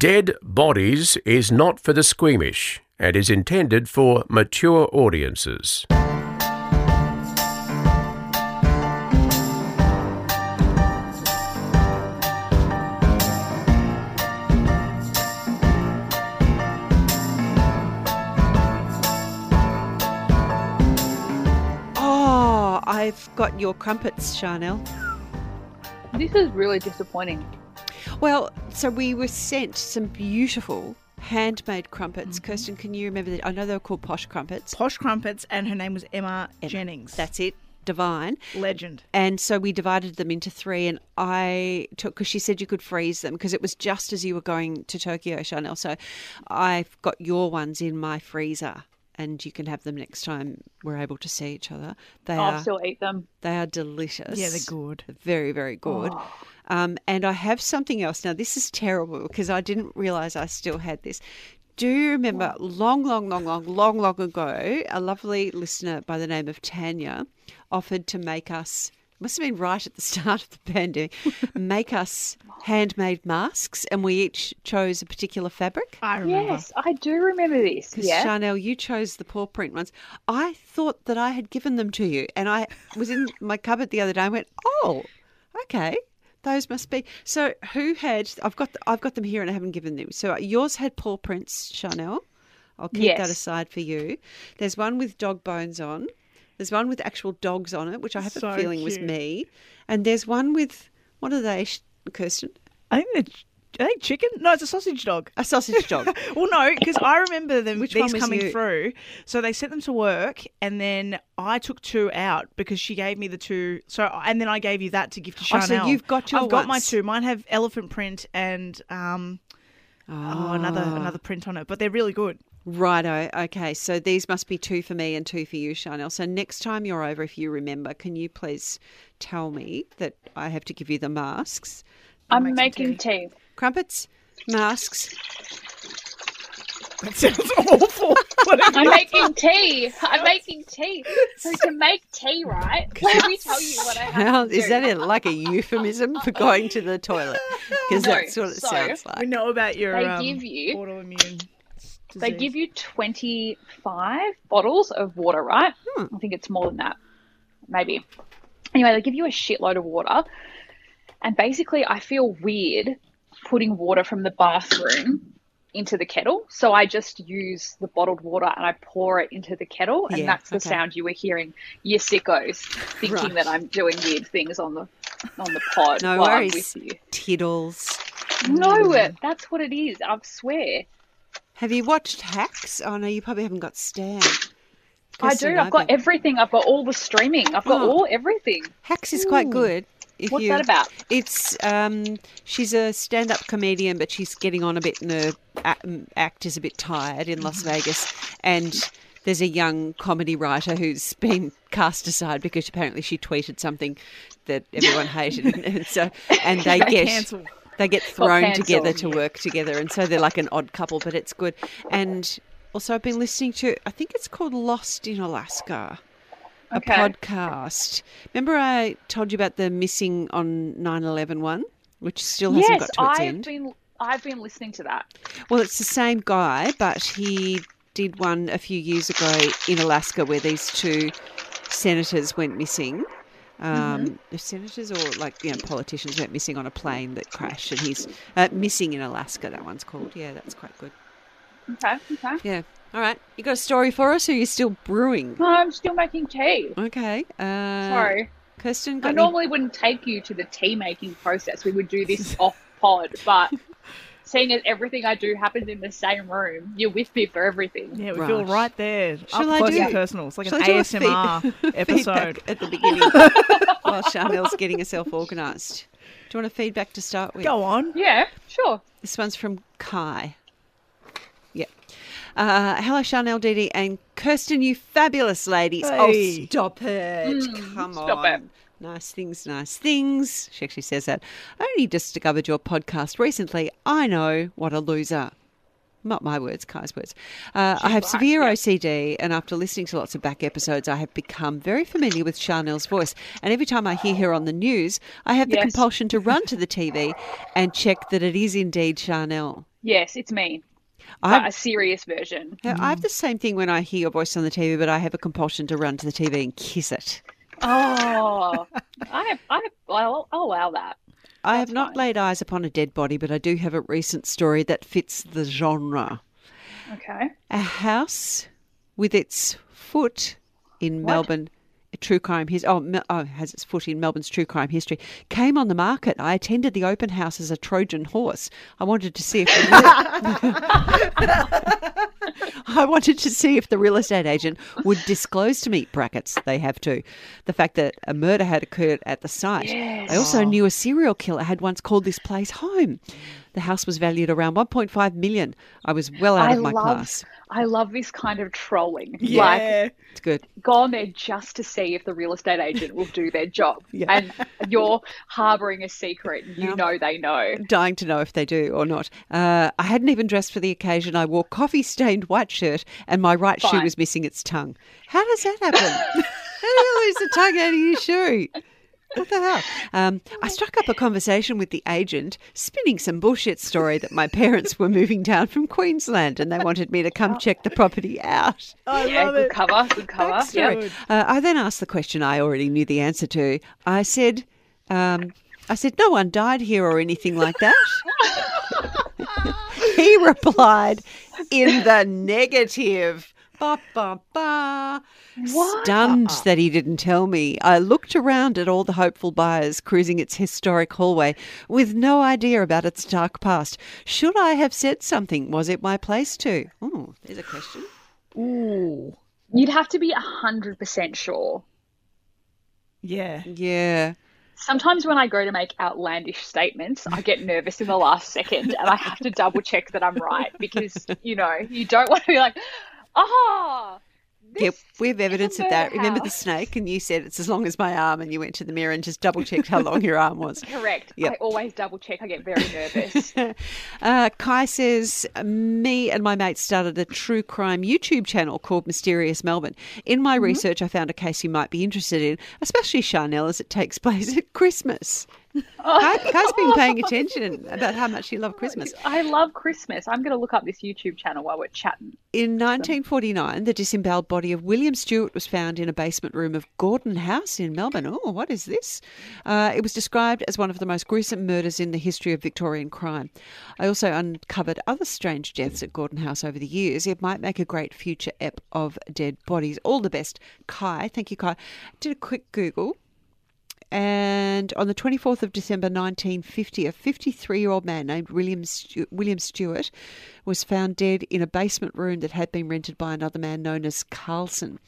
Dead Bodies is not for the squeamish and is intended for mature audiences. Oh, I've got your crumpets, Chanel. This is really disappointing. Well, so we were sent some beautiful handmade crumpets. Mm-hmm. Kirsten, can you remember that? I know they were called posh crumpets. Posh Crumpets, and her name was Emma, Jennings. That's it. Divine. legend. And so we divided them into three, and I took because she said you could freeze them because it was just as you were going to Tokyo, Chanel. So I've got your ones in my freezer, and you can have them next time we're able to see each other. They I'll are still eat them. they are delicious. Yeah, they're good. Very, very good. Um, and I have something else. Now, this is terrible because I didn't realize I still had this. Do you remember long, long, long, long, long, long ago, a lovely listener by the name of Tanya offered to make us, must have been right at the start of the pandemic, make us handmade masks, and we each chose a particular fabric? I remember. Yes, I do remember this. Because Yeah. Chanel, you chose the paw print ones. I thought that I had given them to you, and I was in my cupboard the other day. and went, oh, okay, those must be. So who had? I've got I've got them here, and I haven't given them. So yours had paw prints, Chanel. I'll keep that aside for you. There's one with dog bones on. There's one with actual dogs on it, which I have So a feeling was me. And there's one with what are they, Sh- Kirsten? I think they're, they chicken? No, it's a sausage dog. A sausage dog. Well, no, because I remember them Which these one was coming you? through. So they sent them to work, and then I took two out because she gave me the two. So and then I gave you that to give to Oh, Chanel. so you've got your I've got my ones. two. Mine have elephant print and um oh, another Ah. another print on it, but they're really good. Righto. Okay. So these must be two for me and two for you, Chanel. So next time you're over, if you remember, can you please tell me that I have to give you the masks, I'm make some making tea. Crumpets, masks? That sounds awful. What I'm you- making tea. I'm making tea. So to make tea, right? Let me tell you what I have How to is do. that a, like a euphemism for going to the toilet? Because No, that's what it so- sounds we know about your They um, give you- autoimmune. They give you 25 bottles of water, right? Hmm. I think it's more than that. Maybe. Anyway, they give you a shitload of water. And basically, I feel weird putting water from the bathroom into the kettle. So I just use the bottled water and I pour it into the kettle. And Yeah, that's the okay. sound you were hearing, you sickos, thinking Right. that I'm doing weird things on the on the pod No while worries. I'm with you. Tiddles. No, mm. that's what it is. I swear. Have you watched Hacks? Oh no, you probably haven't got Stan. I do. I've got everything. I've got all the streaming. I've got Oh. all everything. Hacks is quite mm. good. If What's you, that about? It's um, she's a stand-up comedian, but she's getting on a bit, and her act is a bit tired in Las Vegas, and there's a young comedy writer who's been cast aside because apparently she tweeted something that everyone hated, and so and they get they get thrown together to work together, and so they're like an odd couple, but it's good. And also, I've been listening to I think it's called Lost in Alaska a Okay. podcast. Remember I told you about the missing on 9/11 one, which still hasn't Yes, got to its I've end. been. I've been listening to that. Well, it's the same guy, but he did one a few years ago in Alaska where these two senators went missing. Um, Mm-hmm. the senators or like you know politicians went missing on a plane that crashed, and he's uh, missing in Alaska. That one's called. Yeah, that's quite good. Okay. Okay. Yeah. All right. You got a story for us, or are you still brewing? No, I'm still making tea. Okay. Uh, Sorry. Kirsten. Got I any- normally wouldn't take you to the tea making process. We would do this off pod, but seeing as everything I do happens in the same room, you're with me for everything. Yeah, we feel Right. right there. Shall up I close do- and personal. It's like Shall an I do a ASMR feed- episode. at the beginning while Chanel's getting herself organised. Do you want a feedback to start with? Go on. Yeah, sure. This one's from Kai. Yeah. Uh, hello, Chanel, Didi, and Kirsten, you fabulous ladies. Hey. Oh, stop it. Come stop on. it. Nice things, nice things. She actually says that. I only discovered your podcast recently. I know what a loser. Not my words, Kai's words. Uh, I have right, severe yeah. OCD, and after listening to lots of back episodes, I have become very familiar with Chanel's voice. And every time I hear her on the news, I have the Yes. compulsion to run to the TV and check that it is indeed Chanel. Yes, it's me. I But a serious version. I have the same thing when I hear your voice on the TV, but I have a compulsion to run to the TV and kiss it. Oh, I have, I have, I'll, I'll allow that. I have not fine. laid eyes upon a dead body, but I do have a recent story that fits the genre. Okay. A house with its foot in What? Melbourne. True crime his oh, oh has its foot in Melbourne's true crime history came on the market. I attended the open house as a Trojan horse. I wanted to see if the I wanted to see if the real estate agent would disclose to me brackets they have to the fact that a murder had occurred at the site. I also knew a serial killer had once called this place home. The house was valued around 1.5 million. I was well out I of my love, class. I love this kind of trolling. Like, Yeah. It's good. gone there just to see if the real estate agent will do their job. Yeah. And you're harboring a secret. You Yeah. know they know. dying to know if they do or not. Uh, I hadn't even dressed for the occasion. I wore coffee stained white shirt and my right shoe was missing its tongue. How does that happen? How do you lose the tongue out of your shoe? What the hell? Um, I struck up a conversation with the agent, spinning some bullshit story that my parents were moving down from Queensland and they wanted me to come check the property out. I yeah, love good it. cover, good cover. Backstory. Yep. Uh, I then asked the question I already knew the answer to. I said, um, I said, no one died here or anything like that. he replied in the negative. Ba, ba, ba. What? Stunned that he didn't tell me, I looked around at all the hopeful buyers cruising its historic hallway with no idea about its dark past. Should I have said something? Was it my place to? Oh, there's a question. Ooh. You'd have to be 100% sure. Yeah. Yeah. Sometimes when I go to make outlandish statements, I get nervous in the last second and I have to double check that I'm right because, you know, you don't want to be like, ah, Yep, we have evidence of that. murder Remember the snake, and you said it's as long as my arm, and you went to the mirror and just double checked how long your arm was. Correct. Yep. I always double check. I get very nervous. Uh, Kai says, Me and my mate started a true crime YouTube channel called Mysterious Melbourne. In my research, I found a case you might be interested in, especially Chanel, as it takes place at Christmas. Kai, Kai's been paying attention about how much you love Christmas. I love Christmas. I'm going to look up this YouTube channel while we're chatting. In 1949, the disemboweled body of William Stewart was found in a basement room of Gordon House in Melbourne. Oh, what is this? Uh, it was described as one of the most gruesome murders in the history of Victorian crime. I also uncovered other strange deaths at Gordon House over the years. It might make a great future ep of dead bodies. All the best, Kai. Thank you, Kai. Did a quick Google. And on the 24th of December 1950, a 53 year old man named William, Stu- William Stewart was found dead in a basement room that had been rented by another man known as Carlson.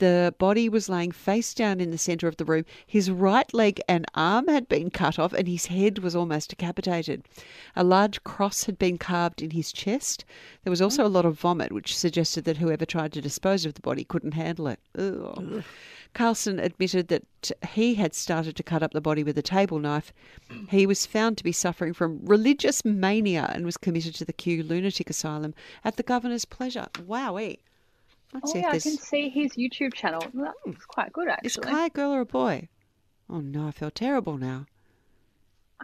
The body was laying face down in the centre of the room. His right leg and arm had been cut off, and his head was almost decapitated. A large cross had been carved in his chest. There was also a lot of vomit, which suggested that whoever tried to dispose of the body couldn't handle it. Carlson admitted that he had started to cut up the body with a table knife. He was found to be suffering from religious mania and was committed to the Kew Lunatic Asylum at the governor's pleasure. Wowee. Let's Oh see yeah, I can see his YouTube channel. That looks quite good actually. is actually. Kai a girl or a boy? Oh no, I feel terrible now.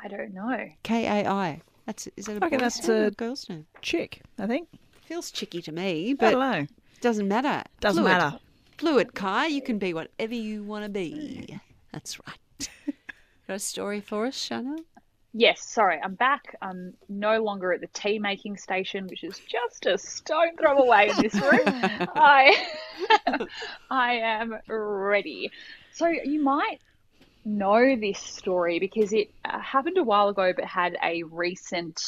I don't know. K A I. That's is that a I reckon boy's that's name a- a girl's name? Chick, I think. Feels chicky to me, I but don't know. doesn't matter. Doesn't Fluid. matter. Fluid, Kai. You can be whatever you want to be. That's right. Got a story for us, Shanna? Yes, sorry, I'm back. I'm no longer at the tea making station, which is just a stone throw away in this room. I I am ready. So you might know this story because it uh, happened a while ago, but had a recent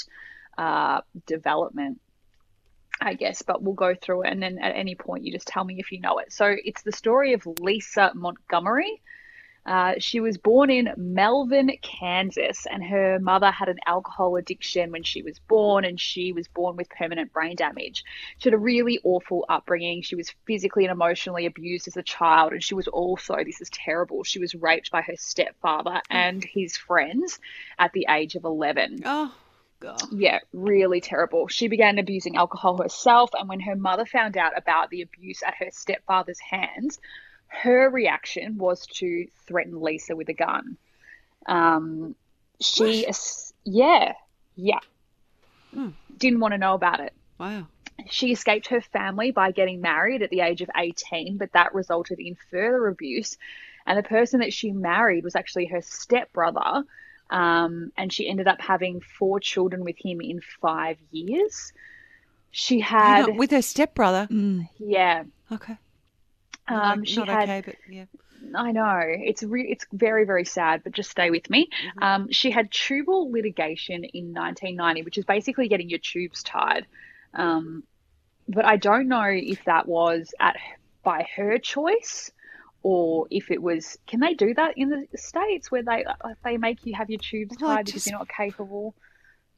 uh, development. I guess, but we'll go through it, and then at any point you just tell me if you know it. So it's the story of Lisa Montgomery. Uh, she was born in Melvern, Kansas, and her mother had an alcohol addiction when she was born, and she was born with permanent brain damage. She had a really awful upbringing. She was physically and emotionally abused as a child, and she was also, this is terrible, she was raped by her stepfather and his friends at the age of 11. Oh, God. Yeah, really terrible. She began abusing alcohol herself, and when her mother found out about the abuse at her stepfather's hands, her reaction was to threaten Lisa with a gun. Um, she, yeah, yeah. didn't want to know about it. Wow. She escaped her family by getting married at the age of 18, but that resulted in further abuse. And the person that she married was actually her stepbrother. Um, and she ended up having four children with him in five years. She had, on, with her stepbrother. yeah, Okay. Um, she not had okay, but yeah. I know it's re- it's very very sad, but just stay with me. Um, she had tubal litigation in 1990, which is basically getting your tubes tied. Um, but I don't know if that was at by her choice or if it was. Can they do that in the states where they uh, they make you have your tubes Well, tied because you're not capable?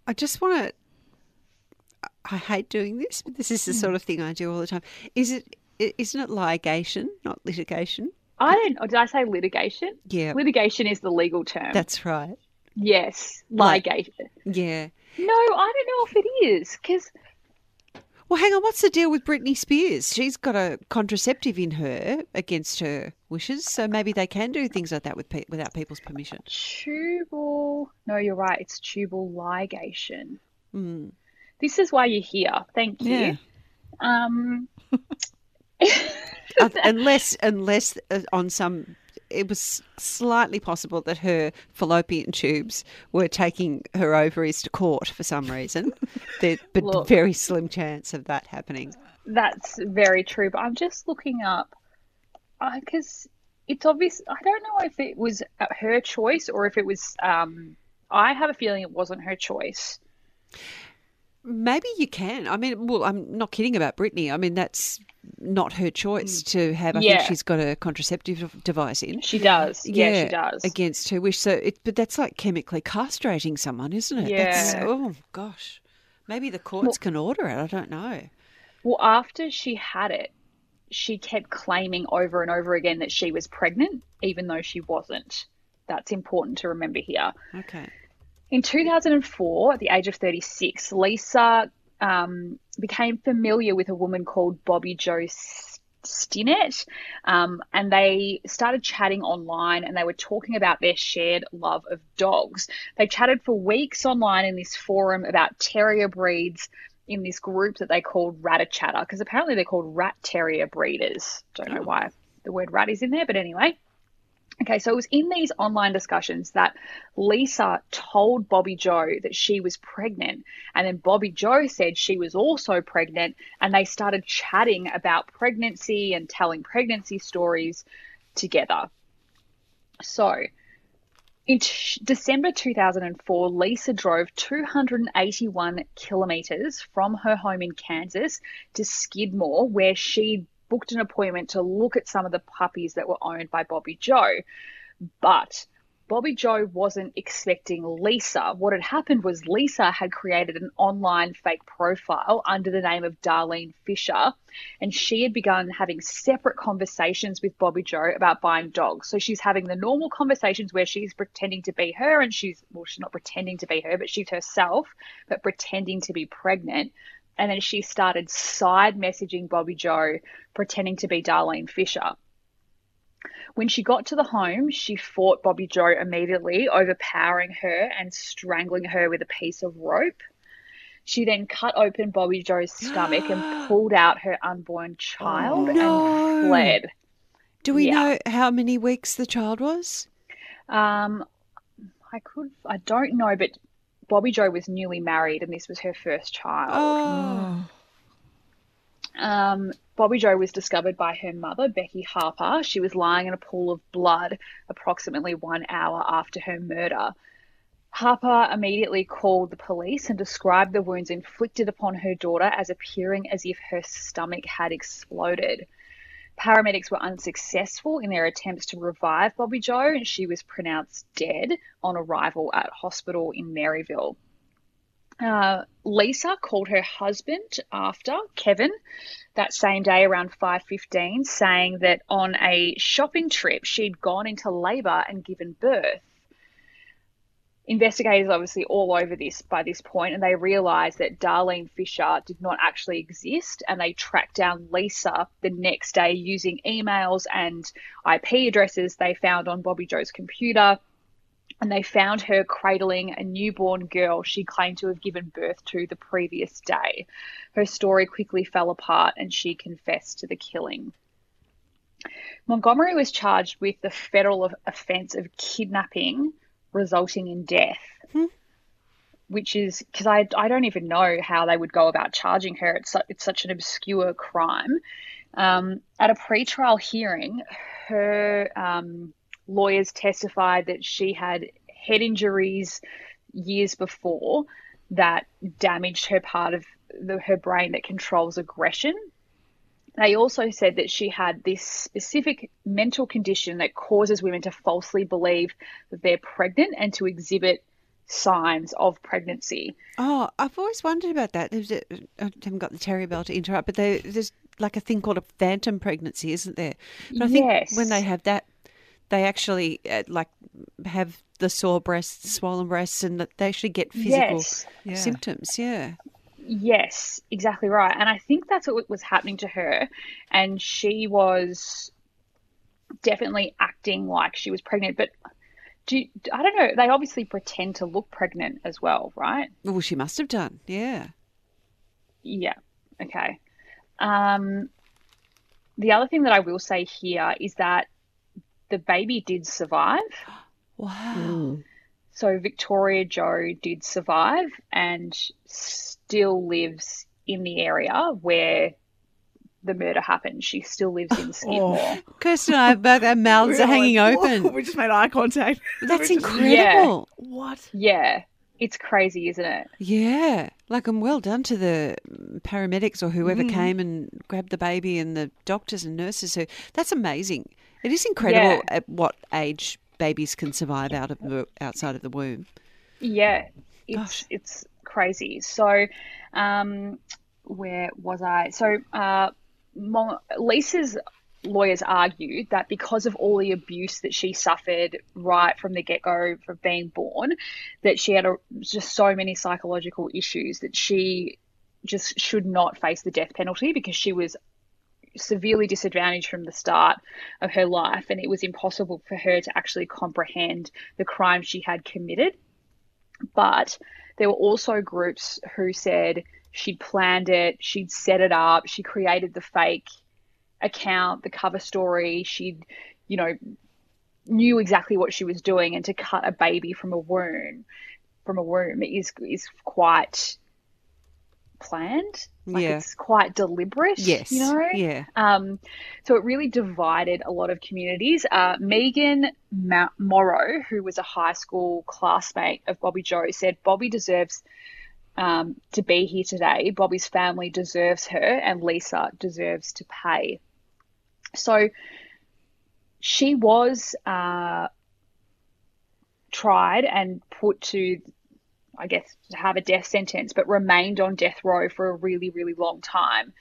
I just want to. I hate doing this, but this is the sort of thing I do all the time. Is it? Isn't it litigation, not litigation? I don't. Or did I say litigation? Yeah, Litigation is the legal term. that's right. yes, Like- Yeah. No, I don't know if it is because Well, hang on. What's the deal with Britney Spears? She's got a contraceptive in her against her wishes, so maybe they can do things like that with pe- without people's permission. tubal. No, you're right. It's tubal ligation. Mm. This is why you're here. Thank you. Yeah. Um, unless, unless uh, on some, it was slightly possible that her fallopian tubes were taking her ovaries to court for some reason. There, but Look. very slim chance of that happening. that's very true. But I'm just looking up because it's obvious. I don't know if it was uh, her choice or if it was. Um, I have a feeling it wasn't her choice. Maybe you can. I mean, well, I'm not kidding about Brittany. I mean, that's not her choice to have. I Mm. Yeah. think she's got a contraceptive device in. She does. Yeah, she does. against her wish. So, it, but that's like chemically castrating someone, isn't it? That's, Yeah. oh gosh, maybe the courts can order it. I don't know. Well, after she had it, she kept claiming over and over again that she was pregnant, even though she wasn't. That's important to remember here. Okay. In 2004, at the age of 36, Lisa um, became familiar with a woman called Bobbie Jo S- Stinnett, um, and they started chatting online and they were talking about their shared love of dogs. They chatted for weeks online in this forum about terrier breeds in this group that they called Ratter Chatter, because apparently they're called rat terrier breeders. Don't know why the word rat is in there, but anyway. Okay, so it was in these online discussions that Lisa told Bobbie Jo that she was pregnant, and then Bobbie Jo said she was also pregnant, and they started chatting about pregnancy and telling pregnancy stories together. So, in t- December 2004, Lisa drove 281 kilometers from her home in Kansas to Skidmore, where she booked an appointment to look at some of the puppies that were owned by Bobbie Jo. But Bobbie Jo wasn't expecting Lisa. What had happened was Lisa had created an online fake profile under the name of Darlene Fisher, and she had begun having separate conversations with Bobbie Jo about buying dogs. So she's having the normal conversations where she's pretending to be her, and she's, well, she's not pretending to be her, but she's herself, but pretending to be pregnant. And then she started side messaging Bobbie Jo, pretending to be Darlene Fisher. When she got to the home, she fought Bobbie Jo immediately, overpowering her and strangling her with a piece of rope. She then cut open Bobbie Jo's stomach and pulled out her unborn child no. and fled. Do we Yeah. know how many weeks the child was? Um, I could, I don't know, but Bobbie Jo was newly married and this was her first child. Oh, Um, Bobbie Jo was discovered by her mother, Becky Harper. She was lying in a pool of blood approximately one hour after her murder. Harper immediately called the police and described the wounds inflicted upon her daughter as appearing as if her stomach had exploded. Paramedics were unsuccessful in their attempts to revive Bobbie Jo, and she was pronounced dead on arrival at hospital in Maryville. Uh, Lisa called her husband after Kevin that same day around 5:15 saying that on a shopping trip she'd gone into labor and given birth. Investigators obviously all over this by this point and they realized that Darlene Fisher did not actually exist and they tracked down Lisa the next day using emails and IP addresses they found on Bobbie Jo's computer and they found her cradling a newborn girl she claimed to have given birth to the previous day. Her story quickly fell apart and she confessed to the killing. Montgomery was charged with the federal offense of kidnapping resulting in death. Hmm. Which is because I, I don't even know how they would go about charging her. It's, su- it's such an obscure crime. Um, at a pre-trial hearing, her um, lawyers testified that she had head injuries years before that damaged her part of the, her brain that controls aggression. They also said that she had this specific mental condition that causes women to falsely believe that they're pregnant and to exhibit signs of pregnancy. Oh, I've always wondered about that. There's a, I haven't got the Terry Bell to interrupt, but there, there's like a thing called a phantom pregnancy, isn't there? But I think Yes. when they have that, they actually uh, like have the sore breasts, swollen breasts, and that they actually get physical Yes. Yeah. symptoms. Yeah. Yes, exactly right. And I think that's what was happening to her. And she was definitely acting like she was pregnant. But do you- I don't know. They obviously pretend to look pregnant as well, right? Well, she must have done. Yeah. Yeah. Okay. Um, the other thing that I will say here is that the baby did survive. Wow. So Victoria Jo did survive and still lives in the area where the murder happened. She still lives in Skidmore. Kirsten and I both our mouths We are hanging like, open. We just made eye contact. That's We just- incredible. What? Yeah, it's crazy, isn't it? Yeah, like I'm well done to the paramedics or whoever Mm. came and grabbed the baby and the doctors and nurses who. That's amazing. It is incredible Yeah. at what age babies can survive out of the outside of the womb. Yeah, it's Gosh. it's crazy. So, um, where was I? So, uh, Lisa's lawyers argued that because of all the abuse that she suffered right from the get go from being born, that she had a, just so many psychological issues that she just should not face the death penalty because she was severely disadvantaged from the start of her life and it was impossible for her to actually comprehend the crime she had committed. But there were also groups who said she'd planned it, she'd set it up, she created the fake account, the cover story, she'd, you know, knew exactly what she was doing and to cut a baby from a womb from a womb is is quite planned. Like Yeah. it's quite deliberate. Yes. You know? Yeah. Um, so it really divided a lot of communities. Uh, Megan Ma- Morrow, who was a high school classmate of Bobbie Jo, said Bobbie deserves um, to be here today. Bobbie's family deserves her, and Lisa deserves to pay. So she was uh, tried and put to I guess, to have a death sentence, but remained on death row for a really, really long time.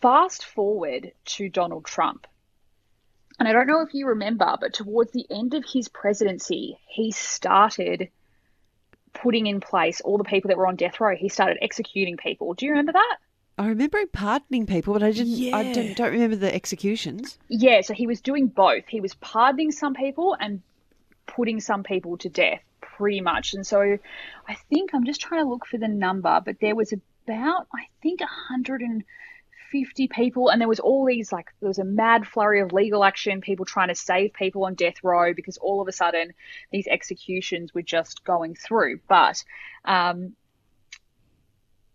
Fast forward to Donald Trump. And I don't know if you remember, but towards the end of his presidency, he started putting in place all the people that were on death row. He started executing people. Do you remember that? I remember him pardoning people, but I didn't. I Yeah. don't, don't remember the executions. Yeah, so he was doing both. He was pardoning some people and putting some people to death, pretty much. And so I think I'm just trying to look for the number, but there was about, I think, 150 people, and there was all these like there was a mad flurry of legal action, people trying to save people on death row because all of a sudden these executions were just going through. But um,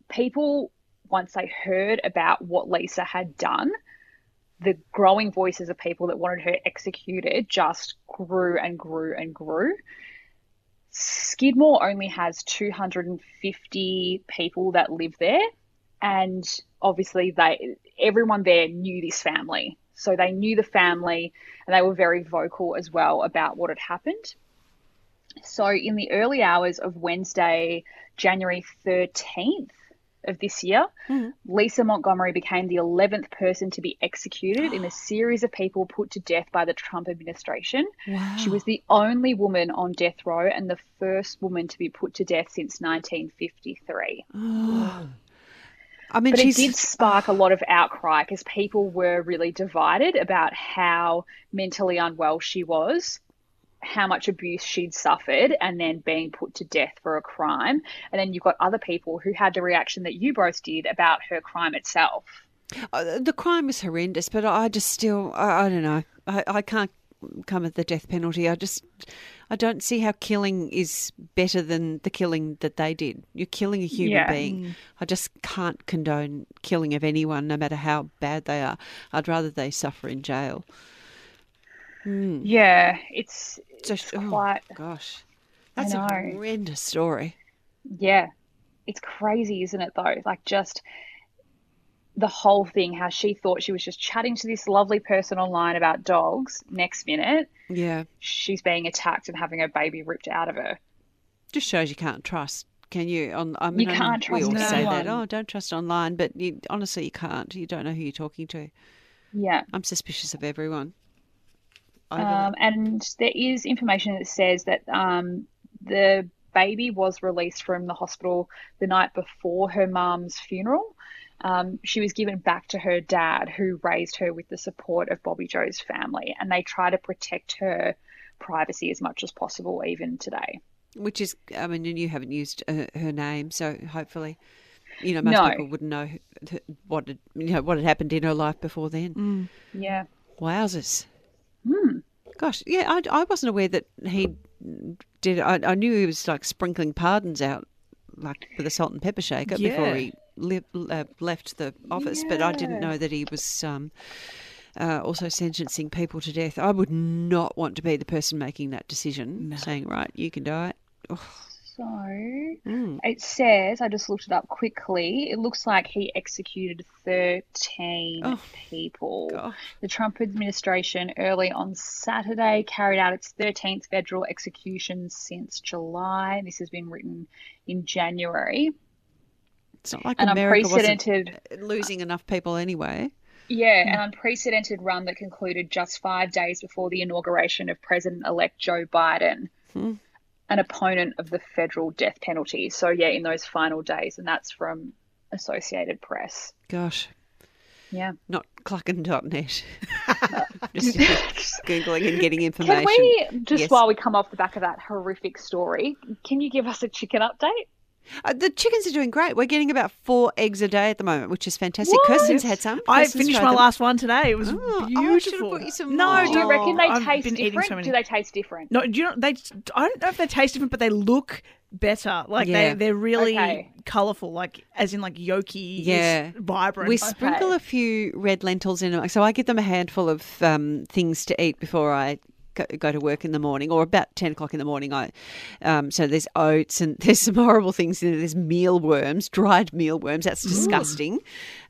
people, once they heard about what Lisa had done, the growing voices of people that wanted her executed just grew and grew and grew. Skidmore only has 250 people that live there, and obviously they everyone there knew this family. So they knew the family and they were very vocal as well about what had happened. So in the early hours of Wednesday, January 13th of this year, mm-hmm. Lisa Montgomery became the 11th person to be executed in a series of people put to death by the Trump administration. Wow. She was the only woman on death row and the first woman to be put to death since 1953. I mean, But it did spark a lot of outcry because people were really divided about how mentally unwell she was. How much abuse she'd suffered and then being put to death for a crime. And then you've got other people who had the reaction that you both did about her crime itself. Uh, the crime is horrendous, but I just still, I, I don't know. I, I can't come at the death penalty. I just, I don't see how killing is better than the killing that they did. You're killing a human Yeah. being. I just can't condone killing of anyone, no matter how bad they are. I'd rather they suffer in jail. Yeah, it's, It's oh, quite, gosh, that's a horrendous story. yeah, it's crazy, isn't it, though? Like, just the whole thing, how she thought she was just chatting to this lovely person online about dogs. Next minute, Yeah, she's being attacked and having her baby ripped out of her. just shows you can't trust. Can you? On, I mean, I know can't we trust all say that. Oh, don't trust online, but you, honestly, you can't. You don't know who you're talking to. Yeah. I'm suspicious of everyone. Um, and there is information that says that um, the baby was released from the hospital the night before her mum's funeral. Um, she was given back to her dad, who raised her with the support of Bobbie Jo's family, and they try to protect her privacy as much as possible, even today. Which is, I mean, and you haven't used uh, her name, so hopefully, you know, most No. people wouldn't know what had, you know, what had happened in her life before then. Yeah. Wowzers! Gosh, yeah, I, I wasn't aware that he did. I, I knew he was like sprinkling pardons out, like with a salt and pepper shaker before he li- uh, left the office. But I didn't know that he was um, uh, also sentencing people to death. I would not want to be the person making that decision, saying, "Right, you can die." So Mm. it says, I just looked it up quickly. It looks like he executed 13 Oh, people. Gosh. The Trump administration early on Saturday carried out its 13th federal execution since July. This has been written in January. It's not like An America wasn't unprecedented, losing enough people anyway. yeah, an unprecedented run that concluded just five days before the inauguration of President-elect Joe Biden, Hmm. An opponent of the federal death penalty. So yeah, in those final days, and that's from Associated Press. Gosh, Yeah. not clucking.net. Just googling and getting information. Can we just Yes. while we come off the back of that horrific story, can you give us a chicken update? Uh, the chickens are doing great. We're getting about four eggs a day at the moment, which is fantastic. What? Kirsten's had some. I Kirsten's finished my them. last one today. It was Oh, oh, I beautiful. should've brought you some no, more. Do you reckon they I've taste been different? so many. Do they taste different? No, do you know they? I don't know if they taste different, but they look better. Like Yeah. they they're really Okay. colourful, like as in like yolky, Yeah. vibrant. We sprinkle a few red lentils in them. So I give them a handful of um, things to eat before I go, go to work in the morning, or about 10 o'clock in the morning. I um, So there's oats and there's some horrible things in there. There's mealworms, dried mealworms. That's disgusting.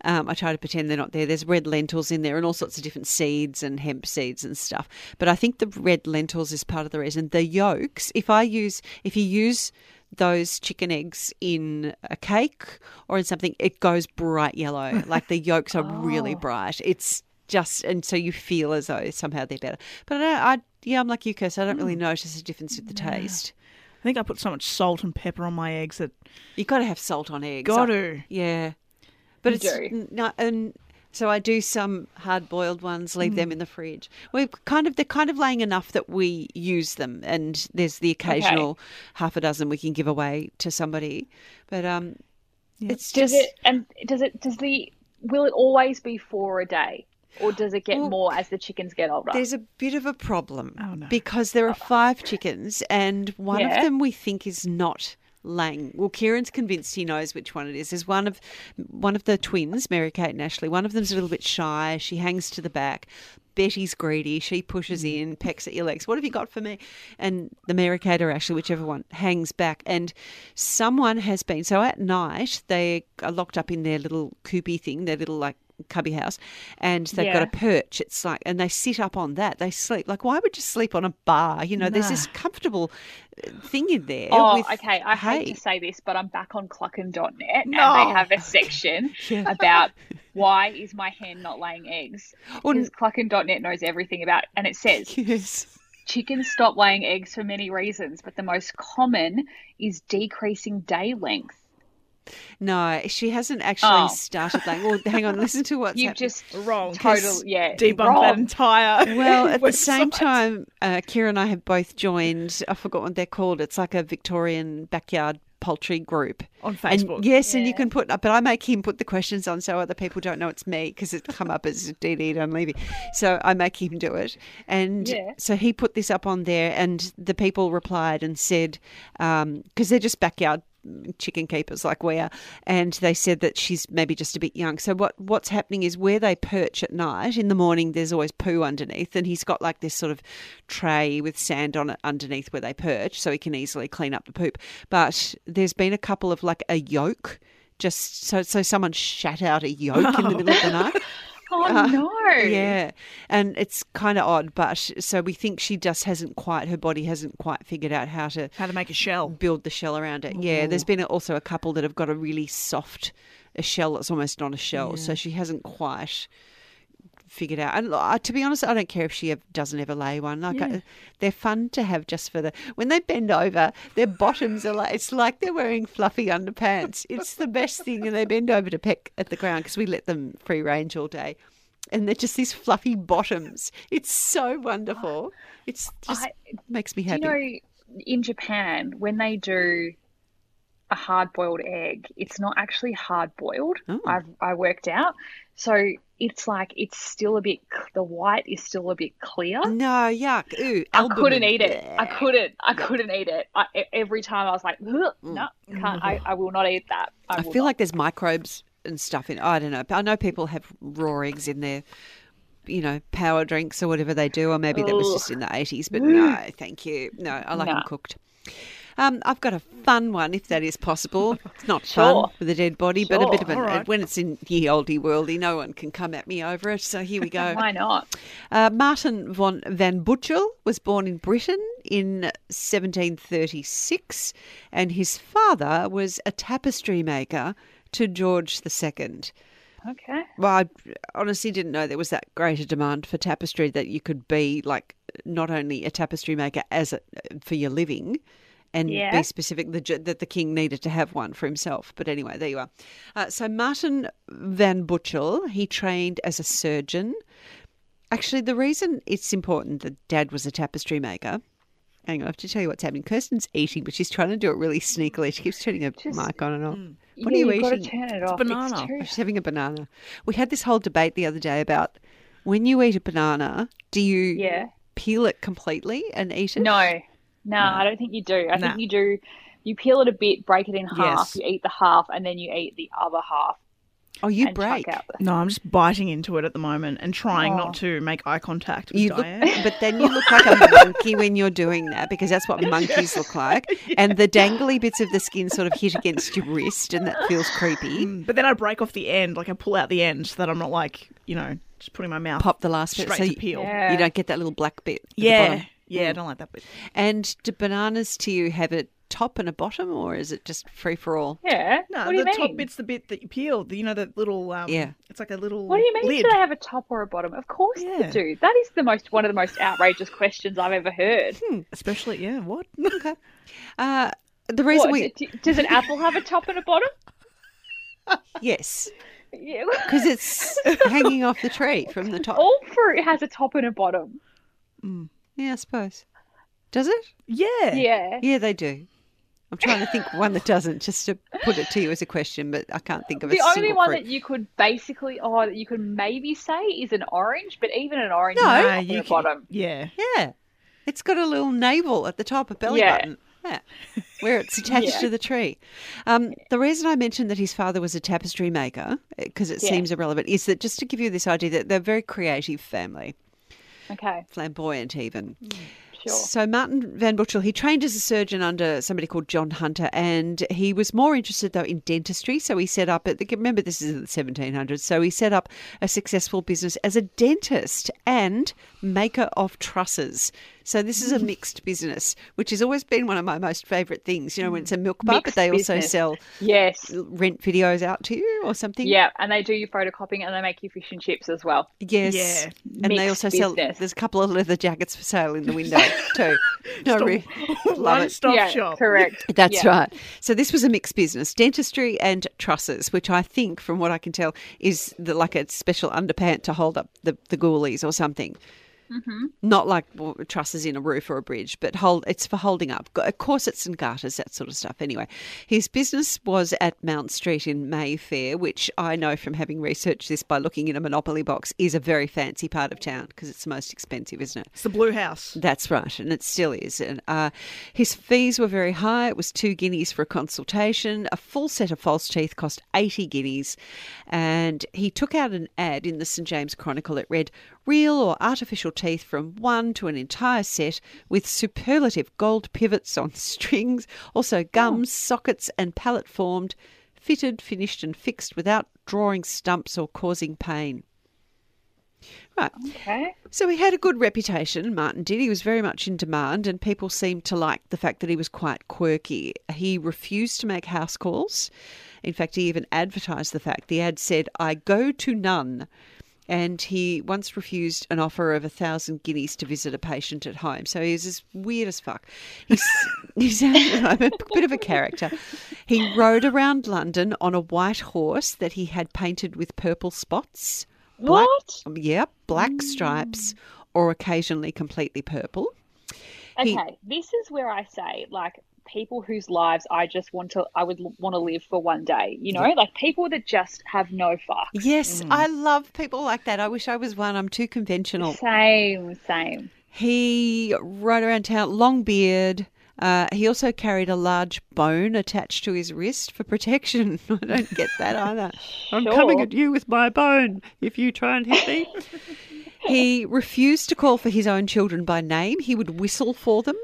Um, I try to pretend they're not there. There's red lentils in there and all sorts of different seeds and hemp seeds and stuff. But I think the red lentils is part of the reason. The yolks, if I use, if you use those chicken eggs in a cake or in something, it goes bright yellow. Like the yolks are really bright. It's just, and so you feel as though somehow they're better. But I, I yeah, I'm like you, Kirst. I don't really notice a difference with the taste. I think I put so much salt and pepper on my eggs that You got to have salt on eggs. got I- to. Yeah, but You it's do. n- no, and so I do some hard boiled ones, leave Mm. them in the fridge. We kind of they're kind of laying enough that we use them, and there's the occasional half a dozen we can give away to somebody. But um, it's Does just it and does it does the will it always be four a day? Or does it get Well, more as the chickens get older? There's a bit of a problem Oh, no. because there are oh. five chickens, and one Yeah. of them we think is not laying. Well, Kieran's convinced he knows which one it is. There's one of one of the twins, Mary Kate and Ashley. One of them's a little bit shy. She hangs to the back. Betty's greedy. She pushes mm. in, pecks at your legs. What have you got for me? And the Mary Kate or Ashley, whichever one, hangs back. And someone has been so at night they are locked up in their little coopy thing, their little like cubby house, and they've got a perch. It's like, and they sit up on that. They sleep. Like, why would you sleep on a bar? You know, there's this comfortable uh, thing in there. Oh, with okay. I hate to say this, but I'm back on cluckin.net No. and they have a section Yeah. about why is my hen not laying eggs? Well, Because cluckin.net knows everything about and it says Yes. chickens stop laying eggs for many reasons, but the most common is decreasing day length. No, she hasn't actually Oh. started playing. Well, hang on, listen to what's You've happening. just Wrong. total yeah Debunk wrong. that entire. Well, at the same time, uh, Kira and I have both joined. I forgot what they're called. It's like a Victorian backyard poultry group On And Facebook. yes, and you can put, but I make him put the questions on so other people don't know it's me because it's come up as DD Dunleavy. So I make him do it, and Yeah. so he put this up on there, and the people replied and said because they're just backyard chicken keepers like we are, and they said that she's maybe just a bit young. So what what's happening is where they perch at night in the morning, there's always poo underneath, and he's got like this sort of tray with sand on it underneath where they perch, so he can easily clean up the poop. But there's been a couple of like a yolk. Just so, so someone shat out a yolk in the middle of the night. oh Uh, no. Yeah, and it's kind of odd, but so we think she just hasn't quite, her body hasn't quite figured out how to How to make a shell. build the shell around it. Yeah, there's been also a couple that have got a really soft a shell that's almost not a shell, so she hasn't quite figured out. And uh, to be honest, I don't care if she ever, doesn't ever lay one. Like I, they're fun to have just for the when they bend over, their bottoms are like it's like they're wearing fluffy underpants. It's the best thing, and they bend over to peck at the ground because we let them free range all day. And they're just these fluffy bottoms. It's so wonderful. It's just I- makes me happy. you know in Japan when they do a hard boiled egg, it's not actually hard boiled. Oh. I've I worked out, so it's like it's still a bit. The white is still a bit clear. no, yuck. Ooh, I albumin. couldn't eat it. I couldn't. I couldn't eat it. I, every time I was like, no, can't. I, I will not eat that. I, Mm. I feel not." like there's microbes and stuff in. I don't know. I know people have raw eggs in their, you know, power drinks or whatever they do, or maybe that was just in the 80s. But no, thank you. No, I like them cooked. Um, I've got a fun one, if that is possible. It's not Sure. fun with a dead body, but a bit of an. Right. When it's in ye oldie worldy, no one can come at me over it. So here we go. Why not? Uh, Martin von Van Butchell was born in Britain in 1736, and his father was a tapestry maker to George II. Okay. Well, I honestly didn't know there was that great a demand for tapestry that you could be like not only a tapestry maker as a, for your living, and Yeah. be specific the, that the king needed to have one for himself. But anyway, there you are. Uh, so Martin van Butchell, he trained as a surgeon. Actually, the reason it's important that Dad was a tapestry maker. Hang on, I have to tell you what's happening. Kirsten's eating, but she's trying to do it really sneakily. She keeps turning her Just- mic on and off. Yeah, What are you you've got to eating? turn it off. banana. It's she's having a banana. We had this whole debate the other day about when you eat a banana, do you Yeah. peel it completely and eat it? No, no, I don't think you do. I Nah. think you do. You peel it a bit, break it in half. Yes. You eat the half, and then you eat the other half. Oh, you break. Out the... No, I'm just biting into it at the moment and trying Oh. not to make eye contact with You look, Diane. but then you look like a monkey when you're doing that because that's what monkeys look like. And the dangly bits of the skin sort of hit against your wrist, and that feels creepy. Mm, But then I break off the end, like I pull out the end so that I'm not like, you know, just putting my mouth Pop the last bit straight so to you, peel. Yeah. you don't get that little black bit. Yeah. Bottom. Yeah, I don't like that bit. And do bananas to you have a top and a bottom, or is it just free for all? Yeah. No, what do the you top bit's the bit that you peel. The, you know, the little um, Yeah. It's like a little. What do you mean? Lid. Do they have a top or a bottom? Of course Yeah. they do. That is the most one of the most outrageous questions I've ever heard. Especially, yeah. What? Uh, the reason What, we d- does an apple have a top and a bottom? yes, Yeah. because it's hanging off the tree from the top. All fruit has a top and a bottom. Yeah, I suppose. Does it? yeah. Yeah. Yeah, they do. I'm trying to think one that doesn't, just to put it to you as a question, but I can't think of a The only one fruit. that you could basically, oh, that you could maybe say is an orange, but even an orange No. has a you and a can- bottom. Yeah. Yeah, it's got a little navel at the top, a belly Yeah. button. Yeah, where it's attached Yeah. to the tree. Um, the reason I mentioned that his father was a tapestry maker, because it Yeah. seems irrelevant, is that just to give you this idea that they're a very creative family, Okay, flamboyant even. Mm, sure. So Martin Van Butchell, he trained as a surgeon under somebody called John Hunter, and he was more interested though in dentistry. So he set up. The, remember, this is in the 1700s. So he set up a successful business as a dentist and maker of trusses. So this is a mm. mixed business, which has always been one of my most favourite things. You know, when it's a milk bar, but Mixed they also sell Yes. rent videos out to you or something. Yeah, and they do your photocopying and they make you fish and chips as well. Yes. Yeah. And they Mixed also sell. There's a couple of leather jackets for sale in the window too. No, re- love One it. stop yeah, shop. correct. That's Yeah. right. So this was a mixed business: dentistry and trusses, which I think, from what I can tell, is the, like a special underpant to hold up the the ghoulies or something. Not like well, trusses in a roof or a bridge, but hold. It's for holding up corsets and garters, that sort of stuff. Anyway, his business was at Mount Street in Mayfair, which I know from having researched this by looking in a Monopoly box is a very fancy part of town because it's the most expensive, isn't it? It's the Blue House. That's right, and it still is. And uh, his fees were very high. It was two guineas for a consultation. A full set of false teeth cost eighty guineas, and he took out an ad in the St James Chronicle. It read, "Real or artificial teeth from one to an entire set with superlative gold pivots on strings, also gums, oh. sockets, and pallet formed." Fitted, finished, and fixed without drawing stumps or causing pain. Right. Okay. So he had a good reputation, Martin did. He was very much in demand, and people seemed to like the fact that he was quite quirky. He refused to make house calls. In fact, he even advertised the fact. The ad said, I go to none. And he once refused an offer of a thousand guineas to visit a patient at home. So he's as weird as fuck. He's, he's a bit of a character. He rode around London on a white horse that he had painted with purple spots. Black, What? Yep, black mm. stripes or occasionally completely purple. He- Okay, this is where I say, like, people whose lives I just want to, I would want to live for one day. You know, like people that just have no fuck. Yes, I love people like that. I wish I was one. I'm too conventional. Same, same. He rode around town, long beard. Uh, he also carried a large bone attached to his wrist for protection. I don't get that either. I'm coming at you with my bone if you try and hit me. he refused to call for his own children by name. He would whistle for them.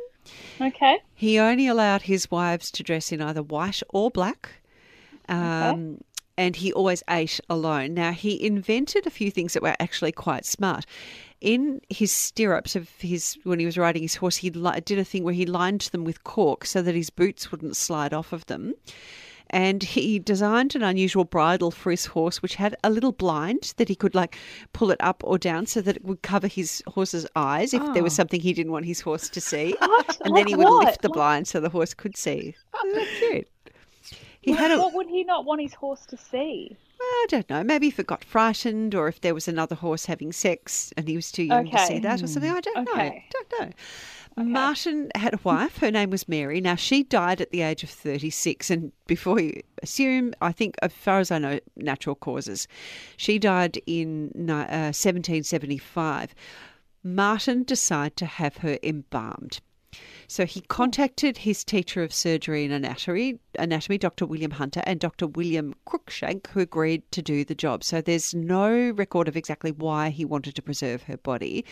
Okay. He only allowed his wives to dress in either white or black. Um, And he always ate alone. Now, he invented a few things that were actually quite smart. In his stirrups of his when he was riding his horse, he li- did a thing where he lined them with cork so that his boots wouldn't slide off of them. And he designed an unusual bridle for his horse, which had a little blind that he could like pull it up or down so that it would cover his horse's eyes if there was oh. something he didn't want his horse to see. And then he would what? lift the blind so the horse could see. Oh, that's cute. He What, had a, what would he not want his horse to see? I don't know, maybe if it got frightened or if there was another horse having sex and he was too young to see that or something. I don't know. Okay. Don't know. Martin had a wife. Her name was Mary. Now, she died at the age of 36. And before you assume, I think, as far as I know, natural causes. She died in uh, 1775. Martin decided to have her embalmed. So he contacted his teacher of surgery and anatomy, anatomy, Dr. William Hunter, and Dr. William Cruikshank, who agreed to do the job. So there's no record of exactly why he wanted to preserve her body.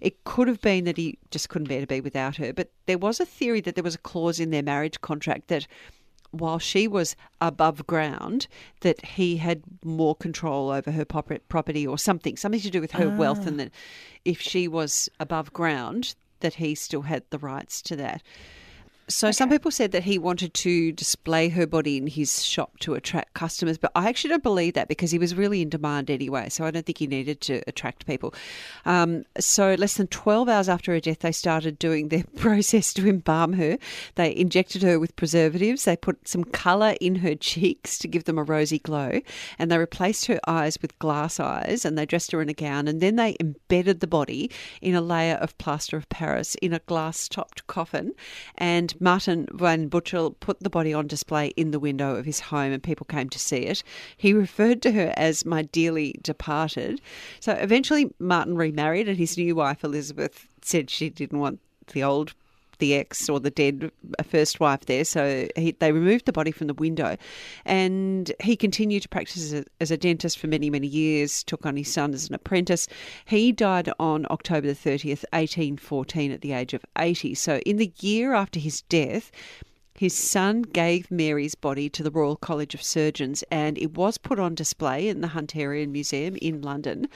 It could have been that he just couldn't bear to be without her, but there was a theory that there was a clause in their marriage contract that while she was above ground, that he had more control over her property or something, something to do with her wealth, ah. and that if she was above ground, that he still had the rights to that. So some people said that he wanted to display her body in his shop to attract customers, but I actually don't believe that because he was really in demand anyway. So I don't think he needed to attract people. Um, so less than 12 hours after her death, they started doing their process to embalm her. They injected her with preservatives. They put some colour in her cheeks to give them a rosy glow, and they replaced her eyes with glass eyes, and they dressed her in a gown, and then they embedded the body in a layer of plaster of Paris in a glass-topped coffin, and Martin van Butchell put the body on display in the window of his home and people came to see it. He referred to her as my dearly departed. So eventually Martin remarried and his new wife Elizabeth said she didn't want the old the ex or the dead first wife there. So he, they removed the body from the window, and he continued to practice as a, as a dentist for many, many years. Took on his son as an apprentice. He died on October the thirtieth, eighteen fourteen, at the age of eighty. So in the year after his death. His son gave Mary's body to the Royal College of Surgeons and it was put on display in the Hunterian Museum in London.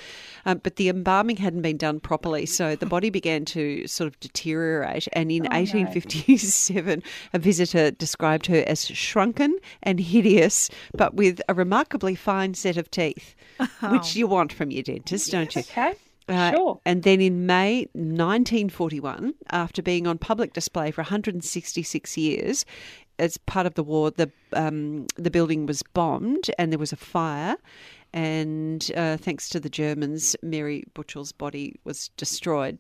Um, but the embalming hadn't been done properly, so the body began to sort of deteriorate. And in 1857, a visitor described her as shrunken and hideous, but with a remarkably fine set of teeth, which you want from your dentist, don't you? Okay. Uh, Sure. And then in May 1941, after being on public display for 166 years, as part of the war, the um, the building was bombed and there was a fire. And uh, thanks to the Germans, Mary Butchell's body was destroyed.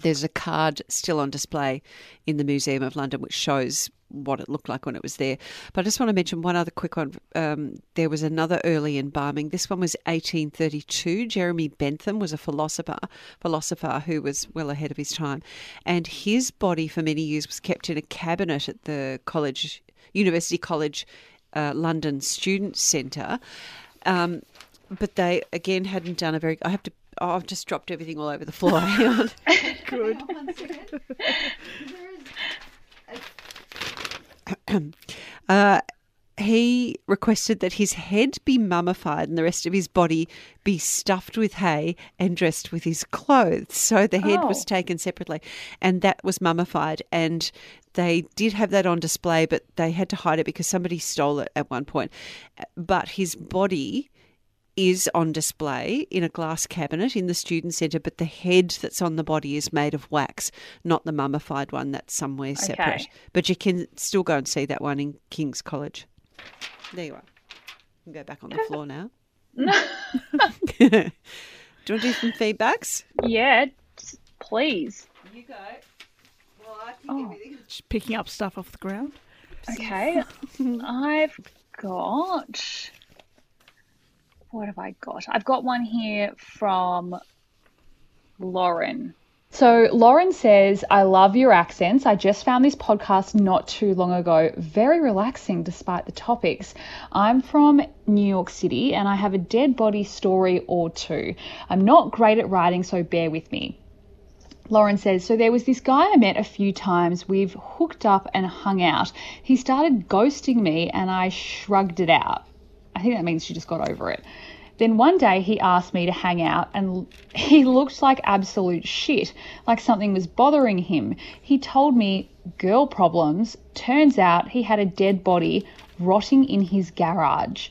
There's a card still on display in the Museum of London which shows what it looked like when it was there. But I just want to mention one other quick one. Um, there was another early embalming. This one was 1832. Jeremy Bentham was a philosopher, philosopher who was well ahead of his time, and his body for many years was kept in a cabinet at the college, University College, uh, London Student Centre. Um, but they again hadn't done a very. I have to. Oh, I've just dropped everything all over the floor. Hang on. Good. Uh, he requested that his head be mummified and the rest of his body be stuffed with hay and dressed with his clothes. So the head was Oh. taken separately and that was mummified. And they did have that on display, but they had to hide it because somebody stole it at one point. But his body is on display in a glass cabinet in the student centre, but the head that's on the body is made of wax, not the mummified one that's somewhere separate. But you can still go and see that one in King's College. There you are. You can go back on the floor now. do you want to do some feedbacks? Yeah, please. You go. Well, I think Oh. everything. Just picking up stuff off the ground. Okay. I've got. What have I got? I've got one here from Lauren. So, Lauren says, I love your accents. I just found this podcast not too long ago. Very relaxing despite the topics. I'm from New York City and I have a dead body story or two. I'm not great at writing, so bear with me. Lauren says, So there was this guy I met a few times. We've hooked up and hung out. He started ghosting me and I shrugged it out. I think that means she just got over it. Then one day he asked me to hang out and he looked like absolute shit, like something was bothering him. He told me girl problems. Turns out he had a dead body rotting in his garage.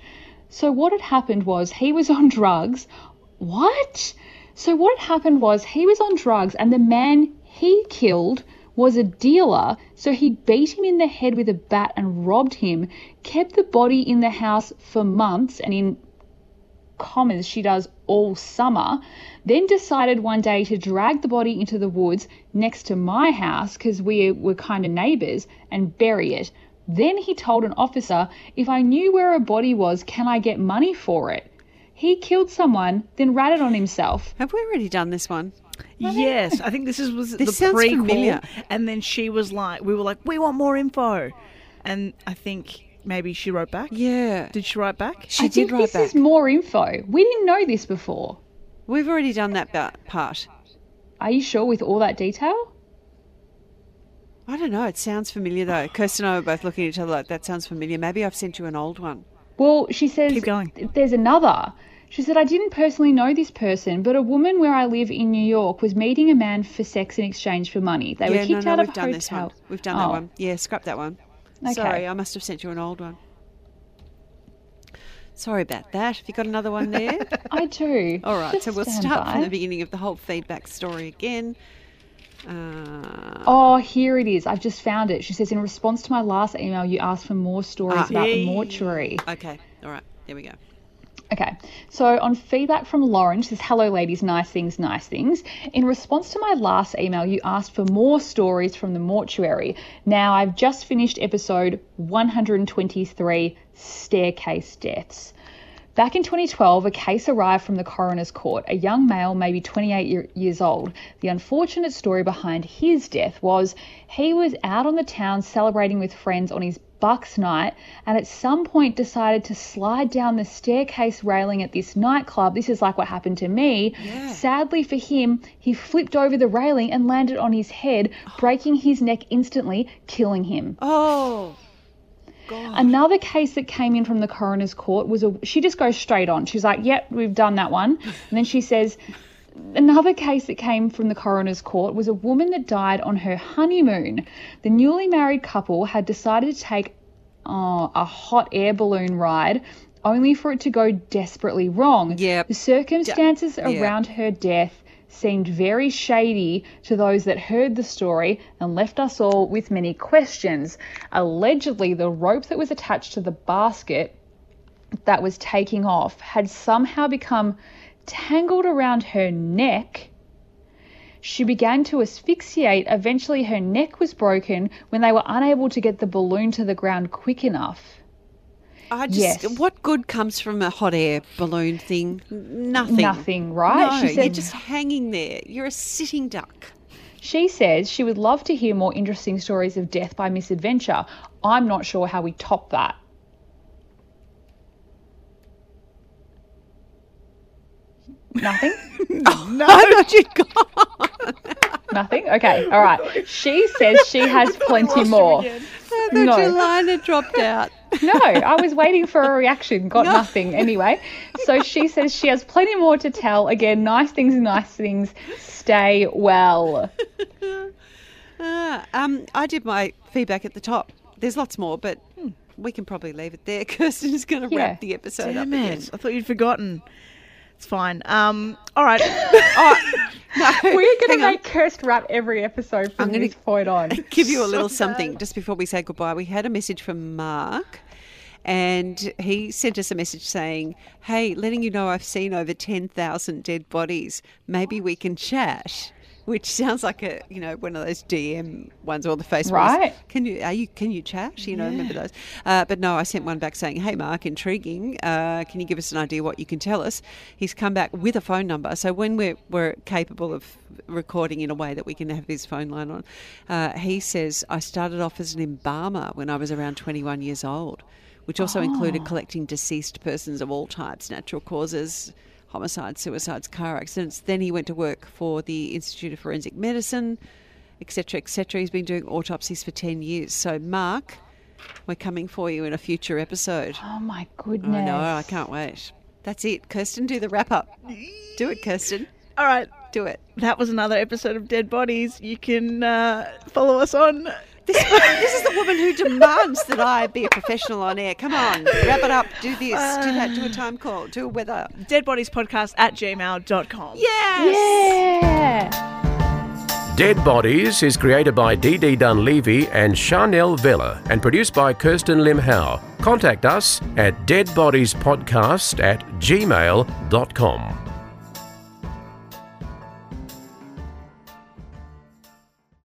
So what had happened was he was on drugs. What? So what had happened was he was on drugs and the man he killed was a dealer, so he beat him in the head with a bat and robbed him, kept the body in the house for months and in commas she does all summer, then decided one day to drag the body into the woods next to my house because we were kind of neighbours and bury it. Then he told an officer, If I knew where a body was, can I get money for it? He killed someone, then ratted on himself. Have we already done this one? Yes, I think this is was This the sounds prequel, familiar. and then she was like, we were like, we want more info, and I think maybe she wrote back. Yeah. Did she write back? She I did think write this back. is more info. We didn't know this before. We've already done that ba- part. Are you sure with all that detail? I don't know. It sounds familiar though. Kirsten and I were both looking at each other like that sounds familiar. Maybe I've sent you an old one. Well, she says Keep going. there's another. She said, I didn't personally know this person, but a woman where I live in New York was meeting a man for sex in exchange for money. They yeah, were kicked no, out we've of done hotel. this one. We've done Oh, that one. Yeah, scrap that one. Okay. Sorry, I must have sent you an old one. Sorry about that. Have you got another one there? I do. All right, Just so we'll start by. from the beginning of the whole feedback story again. Uh, Oh, here it is. I've just found it. She says, in response to my last email, you asked for more stories Ah. about the mortuary. okay, all right, there we go. Okay, so on feedback from Lauren, she says, Hello, ladies, nice things, nice things. In response to my last email, you asked for more stories from the mortuary. Now, I've just finished episode 123 Staircase Deaths. Back in 2012, a case arrived from the coroner's court. A young male, maybe 28 year, years old. The unfortunate story behind his death was he was out on the town celebrating with friends on his Bucks night and at some point decided to slide down the staircase railing at this nightclub. This is like what happened to me. Yeah. Sadly for him, he flipped over the railing and landed on his head, breaking his neck instantly, killing him. Oh, God. Another case that came in from the coroner's court was a. She just goes straight on. She's like, "Yep, we've done that one," and then she says. Another case that came from the coroner's court was a woman that died on her honeymoon. The newly married couple had decided to take oh, a hot air balloon ride only for it to go desperately wrong. Yep. The circumstances yeah. around her death seemed very shady to those that heard the story and left us all with many questions. Allegedly, the rope that was attached to the basket that was taking off had somehow become tangled around her neck. She began to asphyxiate. Eventually, her neck was broken when they were unable to get the balloon to the ground quick enough. I just, Yes. what good comes from a hot air balloon thing? Nothing. Nothing, right? No, She you're said- just hanging there. You're a sitting duck. She says she would love to hear more interesting stories of death by misadventure. I'm not sure how we top that. Nothing? No. I thought you'd gone. Nothing? Okay, all right. She says she has plenty more. I thought No. your line had dropped out. No, I was waiting for a reaction, got nothing anyway. So she says she has plenty more to tell. Again, nice things, nice things. Stay well. Ah, um, I did my feedback at the top. There's lots more, but we can probably leave it there. Kirsten's going to Yeah. wrap the episode Damn up again. I thought you'd forgotten. It's fine. Um, all right. Oh, no, We're going to make cursed wrap every episode from I'm gonna this point on. give you a little So something just before we say goodbye. We had a message from Mark, and he sent us a message saying, "Hey, letting you know I've seen over ten thousand dead bodies. Maybe we can chat." Which sounds like a you know one of those DM ones or the Facebook. Right. Can you are you can you chat? You know, remember those? Uh, but no, I sent one back saying, "Hey, Mark, intriguing. Uh, can you give us an idea what you can tell us?" He's come back with a phone number. So when we're we're capable of recording in a way that we can have his phone line on, uh, he says, "I started off as an embalmer when I was around 21 years old." Which also included collecting deceased persons of all types, natural causes, homicides, suicides, car accidents. Then he went to work for the Institute of Forensic Medicine, etc., etc. He's been doing autopsies for 10 years. So, Mark, we're coming for you in a future episode. Oh my goodness. I know, I can't wait. That's it. Kirsten, do the wrap up. Do it, Kirsten. all right. Do it. That was another episode of Dead Bodies. You can uh, follow us on This, this is the woman who demands that I be a professional on air. Come on, wrap it up. Do this, do that, do a time call, do a weather. deadbodiespodcast at gmail.com. Yes! Yeah. Dead Bodies is created by Dee Dunleavy and Chanel Vella and produced by Kirsten Lim Howe. Contact us at deadbodiespodcast at gmail.com.